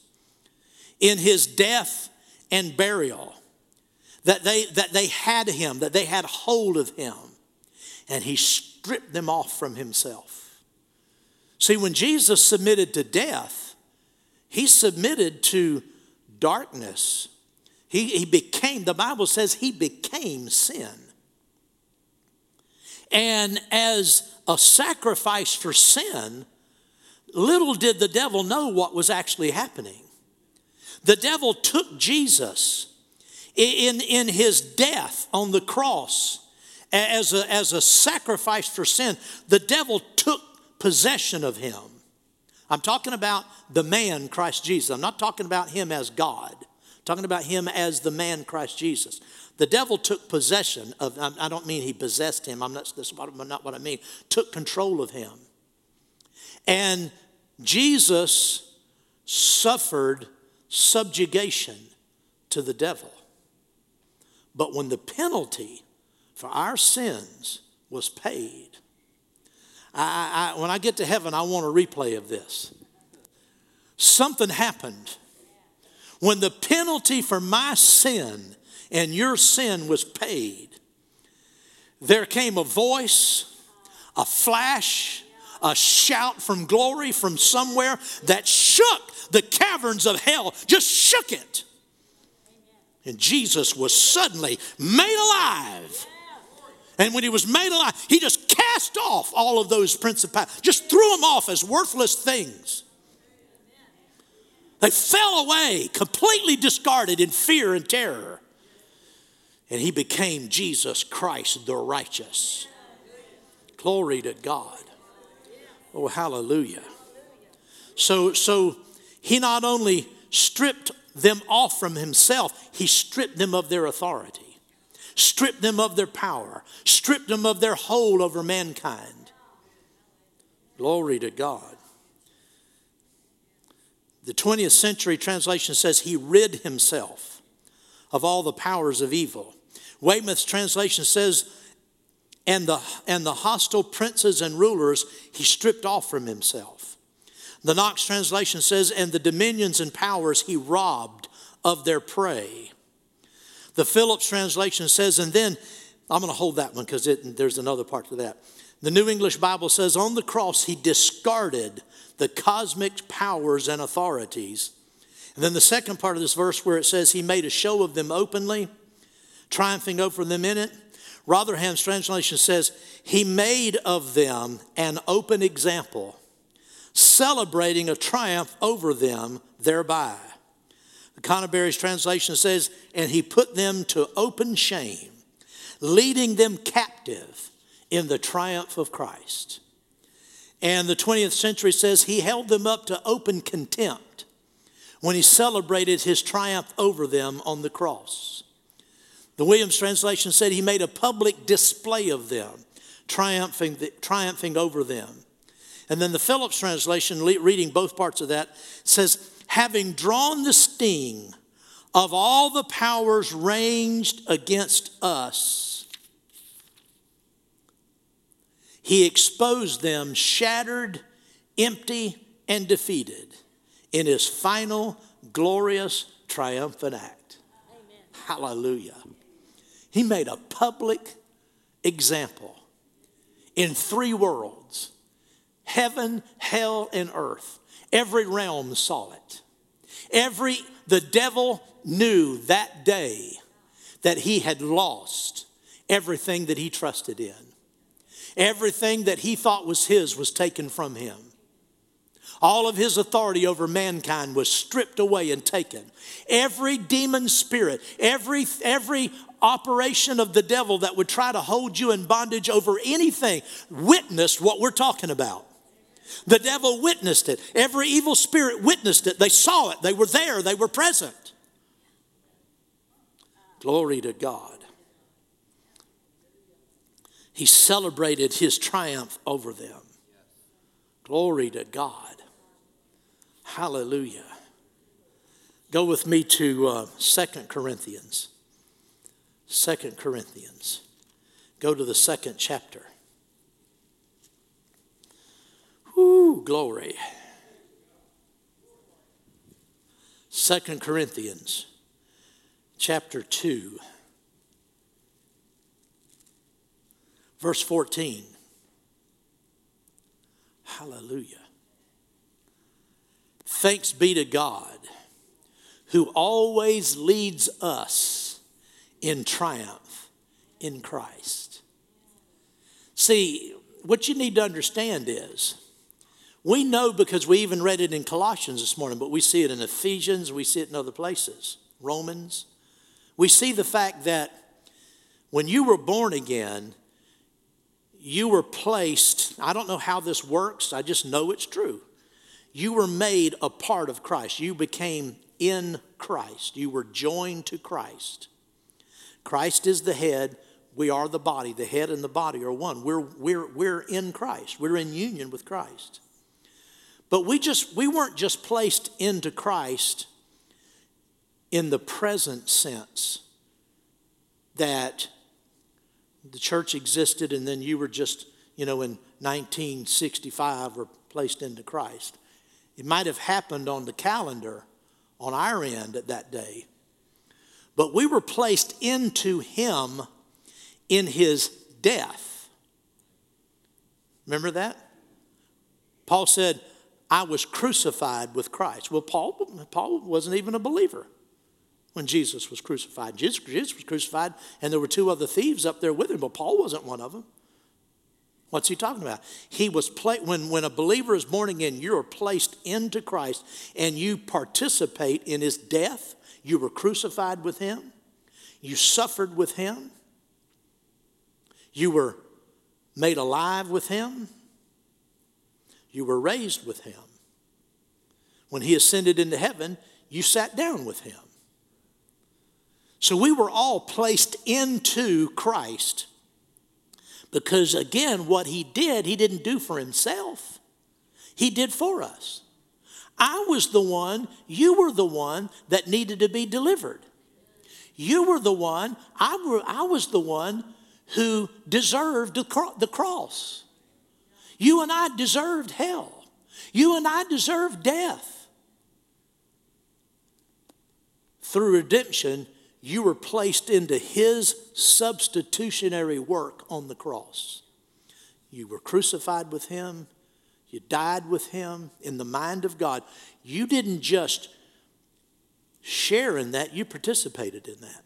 in his death and burial, that they, that they had him, that they had hold of him, and he stripped them off from himself. See, when Jesus submitted to death, he submitted to darkness. He, he became, the Bible says, he became sin. And as a sacrifice for sin, little did the devil know what was actually happening. The devil took Jesus in, in his death on the cross as a, as a sacrifice for sin. The devil took possession of him. I'm talking about the man, Christ Jesus. I'm not talking about him as God. Talking about him as the man, Christ Jesus. The devil took possession of, I don't mean he possessed him, I'm not, that's not what I mean, took control of him. And Jesus suffered subjugation to the devil. But when the penalty for our sins was paid, I, I, when I get to heaven, I want a replay of this. Something happened. When the penalty for my sin and your sin was paid, there came a voice, a flash, a shout from glory from somewhere that shook the caverns of hell, just shook it. And Jesus was suddenly made alive. And when he was made alive, he just cast off all of those principalities, just threw them off as worthless things. They fell away, completely discarded in fear and terror. And he became Jesus Christ the righteous. Glory to God. Oh, hallelujah. So, so he not only stripped them off from himself, he stripped them of their authority, stripped them of their power, stripped them of their hold over mankind. Glory to God. The 20th century translation says he rid himself of all the powers of evil. Weymouth's translation says, and the, and the hostile princes and rulers he stripped off from himself. The Knox translation says, and the dominions and powers he robbed of their prey. The Phillips translation says, and then, I'm going to hold that one because there's another part to that. The New English Bible says, on the cross he discarded the cosmic powers and authorities. And then the second part of this verse where it says he made a show of them openly, triumphing over them in it. Rotherham's translation says, He made of them an open example celebrating a triumph over them thereby. The Conybeare's translation says, and he put them to open shame, leading them captive in the triumph of Christ. And the 20th century says he held them up to open contempt when he celebrated his triumph over them on the cross. The Williams translation said he made a public display of them, triumphing, triumphing over them. And then the Phillips translation, reading both parts of that, says, having drawn the sting of all the powers ranged against us, he exposed them shattered, empty, and defeated in his final glorious triumphant act. Amen. Hallelujah. He made a public example in three worlds heaven, hell, and earth. Every realm saw it. Every the devil knew that day that he had lost everything that he trusted in. Everything that he thought was his was taken from him. All of his authority over mankind was stripped away and taken. Every demon spirit, every, every operation of the devil that would try to hold you in bondage over anything witnessed what we're talking about. The devil witnessed it. Every evil spirit witnessed it. They saw it. They were there. They were present. Glory to God. He celebrated his triumph over them. Glory to God. Hallelujah. Go with me to uh, 2 Corinthians. 2 Corinthians. Go to the second chapter. Whoo, glory. 2 Corinthians chapter 2, verse 14. Hallelujah. Thanks be to God who always leads us in triumph in Christ. See, what you need to understand is we know because we even read it in Colossians this morning, but we see it in Ephesians, we see it in other places, Romans. We see the fact that when you were born again, you were placed, I don't know how this works, I just know it's true. You were made a part of Christ. You became in Christ. You were joined to Christ. Christ is the head. We are the body. The head and the body are one. We're, we're, we're in Christ. We're in union with Christ. But we just we weren't just placed into Christ in the present sense that the church existed and then you were just, you know, in 1965 were placed into Christ. It might have happened on the calendar on our end at that day. But we were placed into him in his death. Remember that? Paul said, I was crucified with Christ. Well, Paul, Paul wasn't even a believer when Jesus was crucified. Jesus, Jesus was crucified, and there were two other thieves up there with him, but Paul wasn't one of them. What's he talking about? He was pla- when, when a believer is born again, you are placed into Christ and you participate in his death. You were crucified with him, you suffered with him, you were made alive with him, you were raised with him. When he ascended into heaven, you sat down with him. So we were all placed into Christ because again, what he did, he didn't do for himself, he did for us. I was the one, you were the one that needed to be delivered. You were the one, I, were, I was the one who deserved the, the cross. You and I deserved hell. You and I deserved death. Through redemption, you were placed into his substitutionary work on the cross. You were crucified with him, you died with him in the mind of God. You didn't just share in that, you participated in that.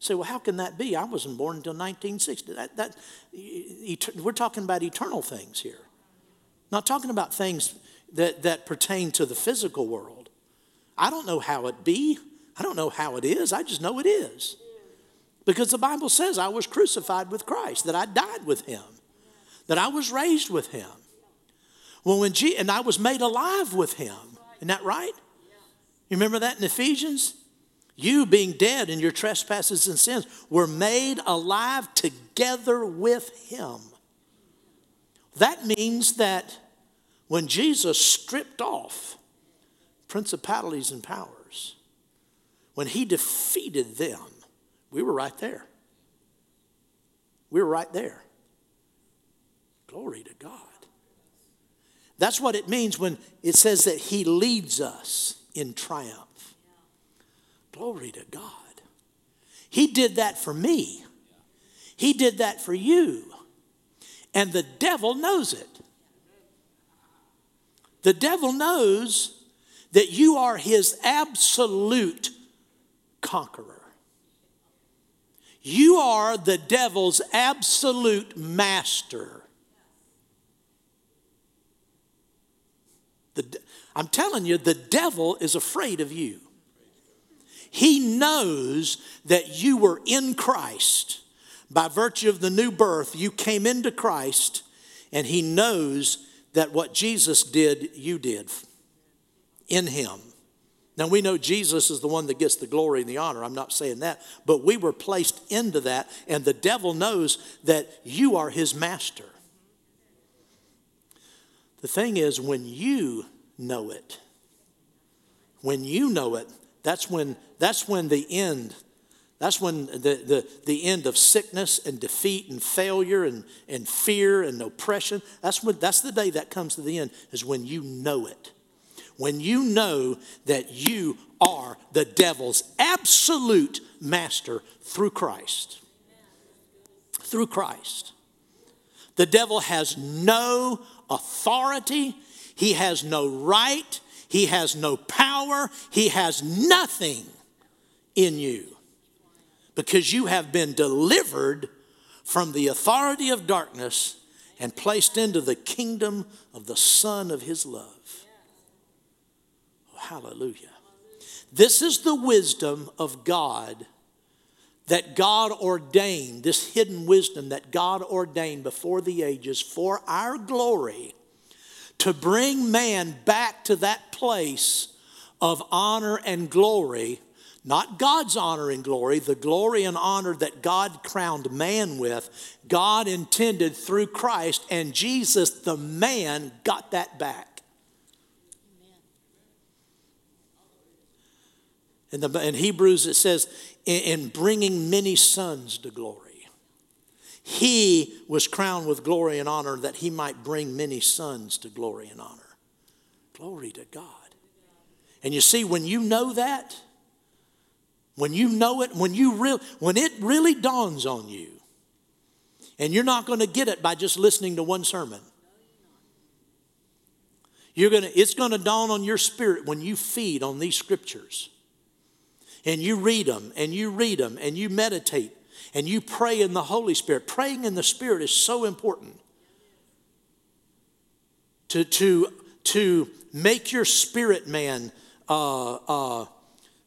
Say, well, how can that be? I wasn't born until 1960. That, that, we're talking about eternal things here, not talking about things that, that pertain to the physical world. I don't know how it be. I don't know how it is, I just know it is. Because the Bible says I was crucified with Christ, that I died with him, that I was raised with him. Well, when G- and I was made alive with him. Isn't that right? You remember that in Ephesians? You, being dead in your trespasses and sins, were made alive together with him. That means that when Jesus stripped off principalities and powers, when he defeated them, we were right there. We were right there. Glory to God. That's what it means when it says that He leads us in triumph. Glory to God. He did that for me, He did that for you. And the devil knows it. The devil knows that you are his absolute conqueror. You are the devil's absolute master. The, I'm telling you, the devil is afraid of you. He knows that you were in Christ. By virtue of the new birth, you came into Christ, and he knows that what Jesus did, you did in him. Now we know Jesus is the one that gets the glory and the honor. I'm not saying that, but we were placed into that, and the devil knows that you are his master. The thing is, when you know it, when you know it, that's when, that's when the end, that's when the, the, the end of sickness and defeat and failure and, and fear and oppression, that's, when, that's the day that comes to the end, is when you know it. When you know that you are the devil's absolute master through Christ. Through Christ. The devil has no authority, he has no right, he has no power, he has nothing in you because you have been delivered from the authority of darkness and placed into the kingdom of the Son of His love. Hallelujah. This is the wisdom of God that God ordained, this hidden wisdom that God ordained before the ages for our glory to bring man back to that place of honor and glory not God's honor and glory, the glory and honor that God crowned man with, God intended through Christ, and Jesus, the man, got that back. In, the, in Hebrews, it says, in, in bringing many sons to glory. He was crowned with glory and honor that he might bring many sons to glory and honor. Glory to God. And you see, when you know that, when you know it, when you real, when it really dawns on you, and you're not going to get it by just listening to one sermon. You're gonna, it's going to dawn on your spirit when you feed on these scriptures. And you read them, and you read them, and you meditate, and you pray in the Holy Spirit. Praying in the Spirit is so important. To, to, to make your spirit man uh, uh,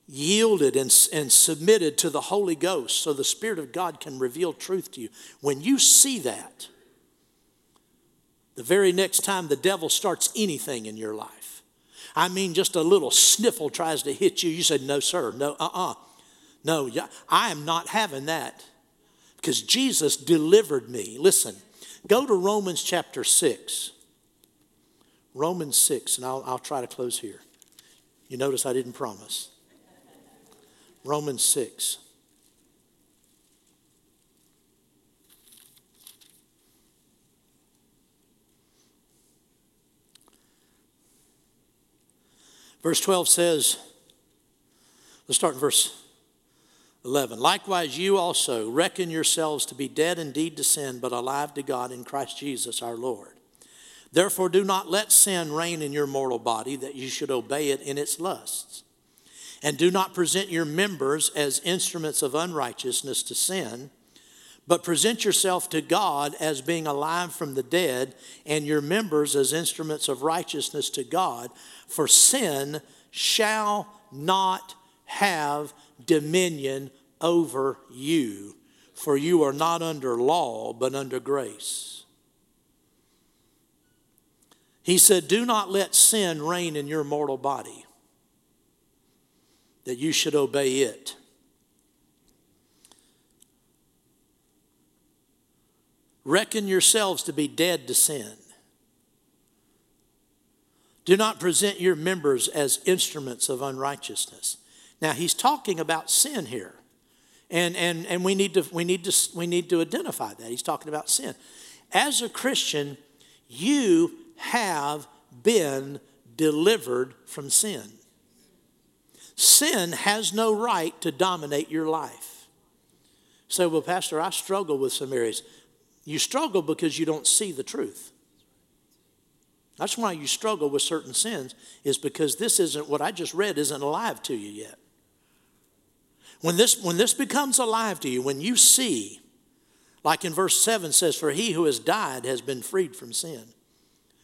yielded and, and submitted to the Holy Ghost so the Spirit of God can reveal truth to you. When you see that, the very next time the devil starts anything in your life, I mean, just a little sniffle tries to hit you, you said, No, sir, no, uh uh-uh. uh. No, I am not having that because Jesus delivered me. Listen, go to Romans chapter 6. Romans 6, and I'll, I'll try to close here. You notice I didn't promise. Romans 6. Verse 12 says, let's start in verse 11. Likewise, you also reckon yourselves to be dead indeed to sin, but alive to God in Christ Jesus our Lord. Therefore, do not let sin reign in your mortal body, that you should obey it in its lusts. And do not present your members as instruments of unrighteousness to sin, but present yourself to God as being alive from the dead, and your members as instruments of righteousness to God. For sin shall not have dominion over you, for you are not under law, but under grace. He said, Do not let sin reign in your mortal body that you should obey it. Reckon yourselves to be dead to sin. Do not present your members as instruments of unrighteousness. Now, he's talking about sin here. And, and, and we, need to, we, need to, we need to identify that. He's talking about sin. as a Christian, you have been delivered from sin. Sin has no right to dominate your life. So, well, Pastor, I struggle with some areas. You struggle because you don't see the truth. That's why you struggle with certain sins, is because this isn't what I just read isn't alive to you yet. When this, when this becomes alive to you, when you see, like in verse 7 says, For he who has died has been freed from sin.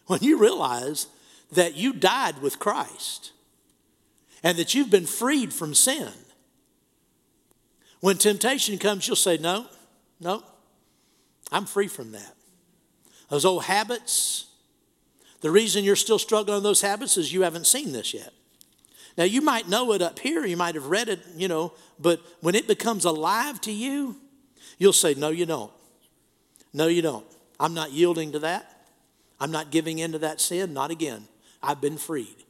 When you realize that you died with Christ and that you've been freed from sin, when temptation comes, you'll say, No, no, I'm free from that. Those old habits, the reason you're still struggling with those habits is you haven't seen this yet. Now, you might know it up here, you might have read it, you know, but when it becomes alive to you, you'll say, No, you don't. No, you don't. I'm not yielding to that. I'm not giving in to that sin, not again. I've been freed.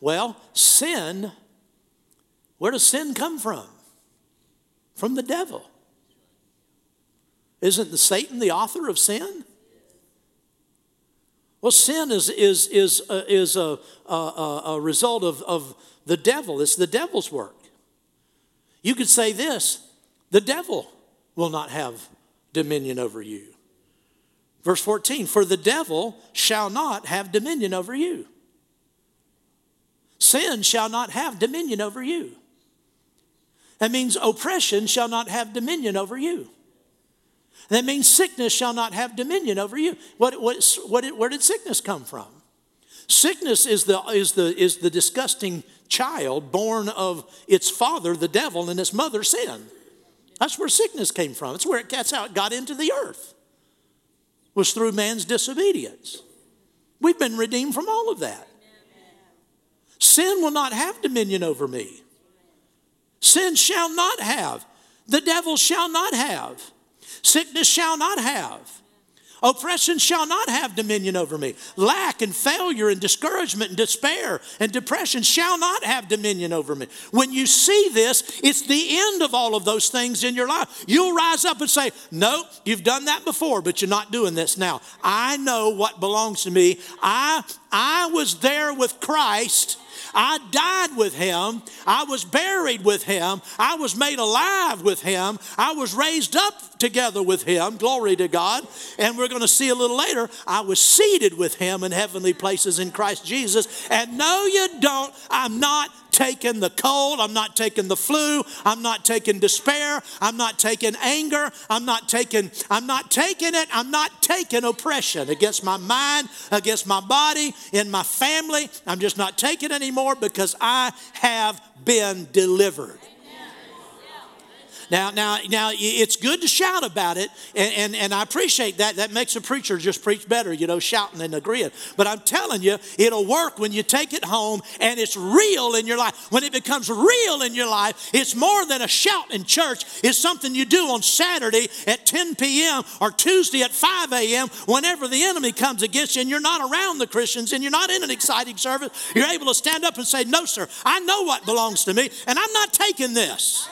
Well, sin, where does sin come from? From the devil. Isn't the Satan the author of sin? Well, sin is, is, is, uh, is a, a, a result of, of the devil. It's the devil's work. You could say this the devil will not have dominion over you. Verse 14, for the devil shall not have dominion over you. Sin shall not have dominion over you. That means oppression shall not have dominion over you. That means sickness shall not have dominion over you. What, what, what, where did sickness come from? Sickness is the, is, the, is the disgusting child born of its father, the devil, and its mother, sin. That's where sickness came from. That's where it, that's how it got into the earth. Was through man's disobedience. We've been redeemed from all of that. Sin will not have dominion over me. Sin shall not have. The devil shall not have. Sickness shall not have. Oppression shall not have dominion over me. Lack and failure and discouragement and despair and depression shall not have dominion over me. When you see this, it's the end of all of those things in your life. You'll rise up and say, Nope, you've done that before, but you're not doing this now. I know what belongs to me. I, I was there with Christ I died with him. I was buried with him. I was made alive with him. I was raised up together with him. Glory to God. And we're going to see a little later, I was seated with him in heavenly places in Christ Jesus. And no, you don't. I'm not taking the cold. I'm not taking the flu. I'm not taking despair. I'm not taking anger. I'm not taking, I'm not taking it. I'm not taking oppression against my mind, against my body, in my family. I'm just not taking anymore because I have been delivered. Now, now, now, it's good to shout about it, and, and, and I appreciate that. That makes a preacher just preach better, you know, shouting and agreeing. But I'm telling you, it'll work when you take it home and it's real in your life. When it becomes real in your life, it's more than a shout in church. It's something you do on Saturday at 10 p.m. or Tuesday at 5 a.m. whenever the enemy comes against you and you're not around the Christians and you're not in an exciting service. You're able to stand up and say, No, sir, I know what belongs to me, and I'm not taking this.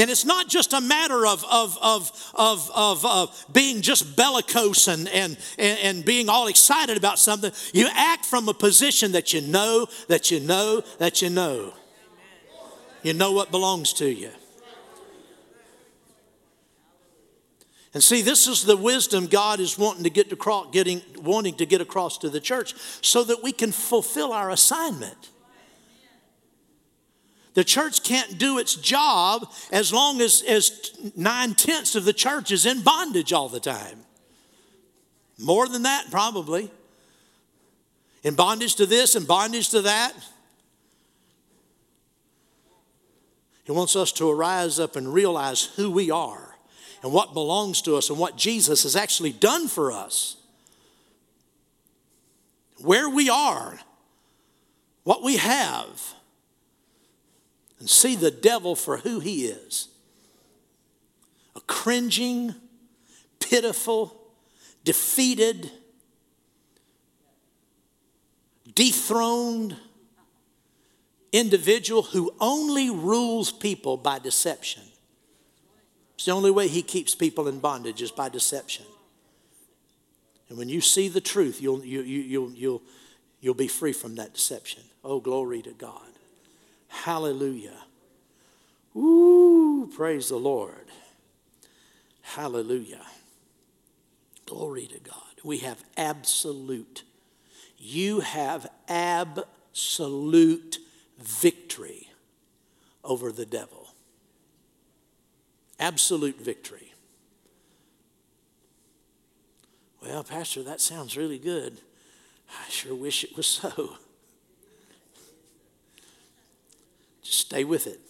And it's not just a matter of, of, of, of, of, of being just bellicose and, and, and being all excited about something. You act from a position that you know, that you know, that you know. You know what belongs to you. And see, this is the wisdom God is wanting to get across, getting, wanting to get across to the church so that we can fulfill our assignment. The church can't do its job as long as, as nine tenths of the church is in bondage all the time. More than that, probably. In bondage to this and bondage to that. He wants us to arise up and realize who we are and what belongs to us and what Jesus has actually done for us. Where we are, what we have and see the devil for who he is a cringing, pitiful, defeated, dethroned individual who only rules people by deception. It's the only way he keeps people in bondage is by deception. And when you see the truth, you'll, you, you, you'll, you'll, you'll be free from that deception. Oh, glory to God. Hallelujah. Ooh, praise the Lord. Hallelujah. Glory to God. We have absolute, you have absolute victory over the devil. Absolute victory. Well, Pastor, that sounds really good. I sure wish it was so. Just stay with it.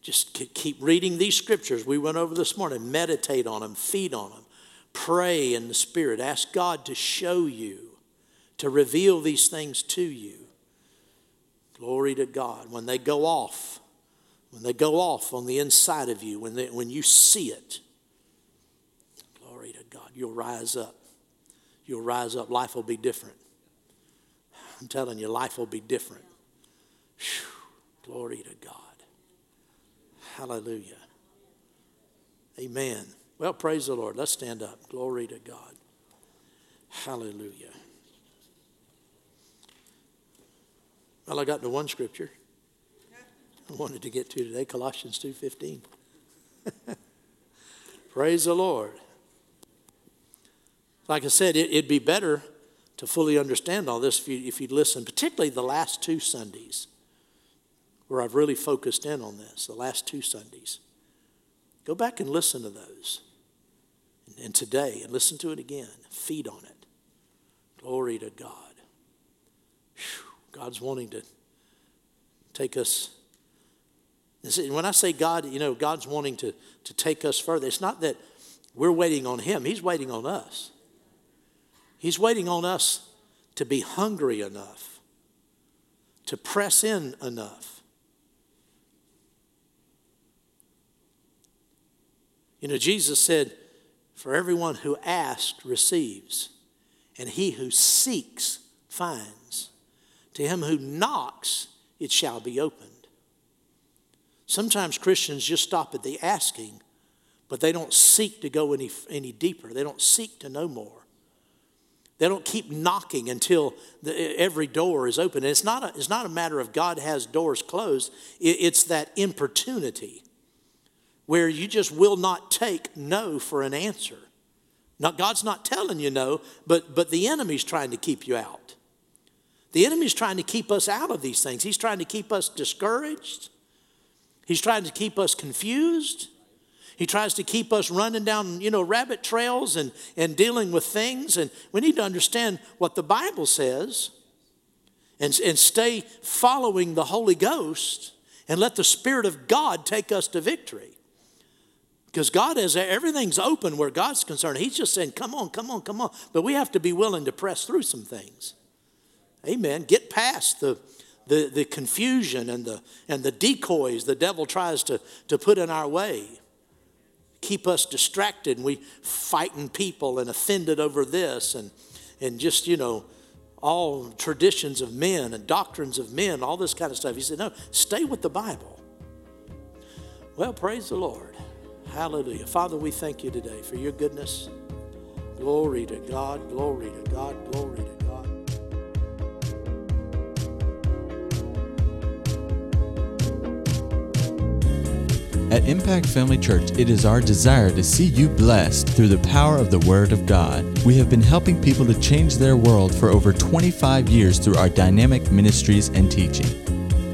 Just keep reading these scriptures we went over this morning. Meditate on them, feed on them, pray in the Spirit. Ask God to show you, to reveal these things to you. Glory to God. When they go off, when they go off on the inside of you, when, they, when you see it, glory to God, you'll rise up. You'll rise up. Life will be different. I'm telling you, life will be different. Whew, glory to God. Hallelujah. Amen. Well, praise the Lord. Let's stand up. Glory to God. Hallelujah. Well, I got to one scripture I wanted to get to today, Colossians 2.15. praise the Lord. Like I said, it, would be better to fully understand all this if, you, if you'd listen, particularly the last two Sundays where I've really focused in on this, the last two Sundays. Go back and listen to those. And today, and listen to it again. Feed on it. Glory to God. Whew. God's wanting to take us. And When I say God, you know, God's wanting to, to take us further. It's not that we're waiting on Him, He's waiting on us. He's waiting on us to be hungry enough, to press in enough You know, Jesus said, For everyone who asks receives, and he who seeks finds. To him who knocks, it shall be opened. Sometimes Christians just stop at the asking, but they don't seek to go any, any deeper. They don't seek to know more. They don't keep knocking until the, every door is open. And it's not, a, it's not a matter of God has doors closed, it, it's that importunity where you just will not take no for an answer. Now, God's not telling you no, but, but the enemy's trying to keep you out. The enemy's trying to keep us out of these things. He's trying to keep us discouraged. He's trying to keep us confused. He tries to keep us running down, you know, rabbit trails and, and dealing with things. And we need to understand what the Bible says and, and stay following the Holy Ghost and let the Spirit of God take us to victory. Because God is everything's open where God's concerned. He's just saying, come on, come on, come on. But we have to be willing to press through some things. Amen. Get past the, the, the confusion and the, and the decoys the devil tries to, to put in our way. Keep us distracted and we fighting people and offended over this and, and just, you know, all traditions of men and doctrines of men, all this kind of stuff. He said, no, stay with the Bible. Well, praise the Lord. Hallelujah. Father, we thank you today for your goodness. Glory to God, glory to God, glory to God. At Impact Family Church, it is our desire to see you blessed through the power of the Word of God. We have been helping people to change their world for over 25 years through our dynamic ministries and teaching.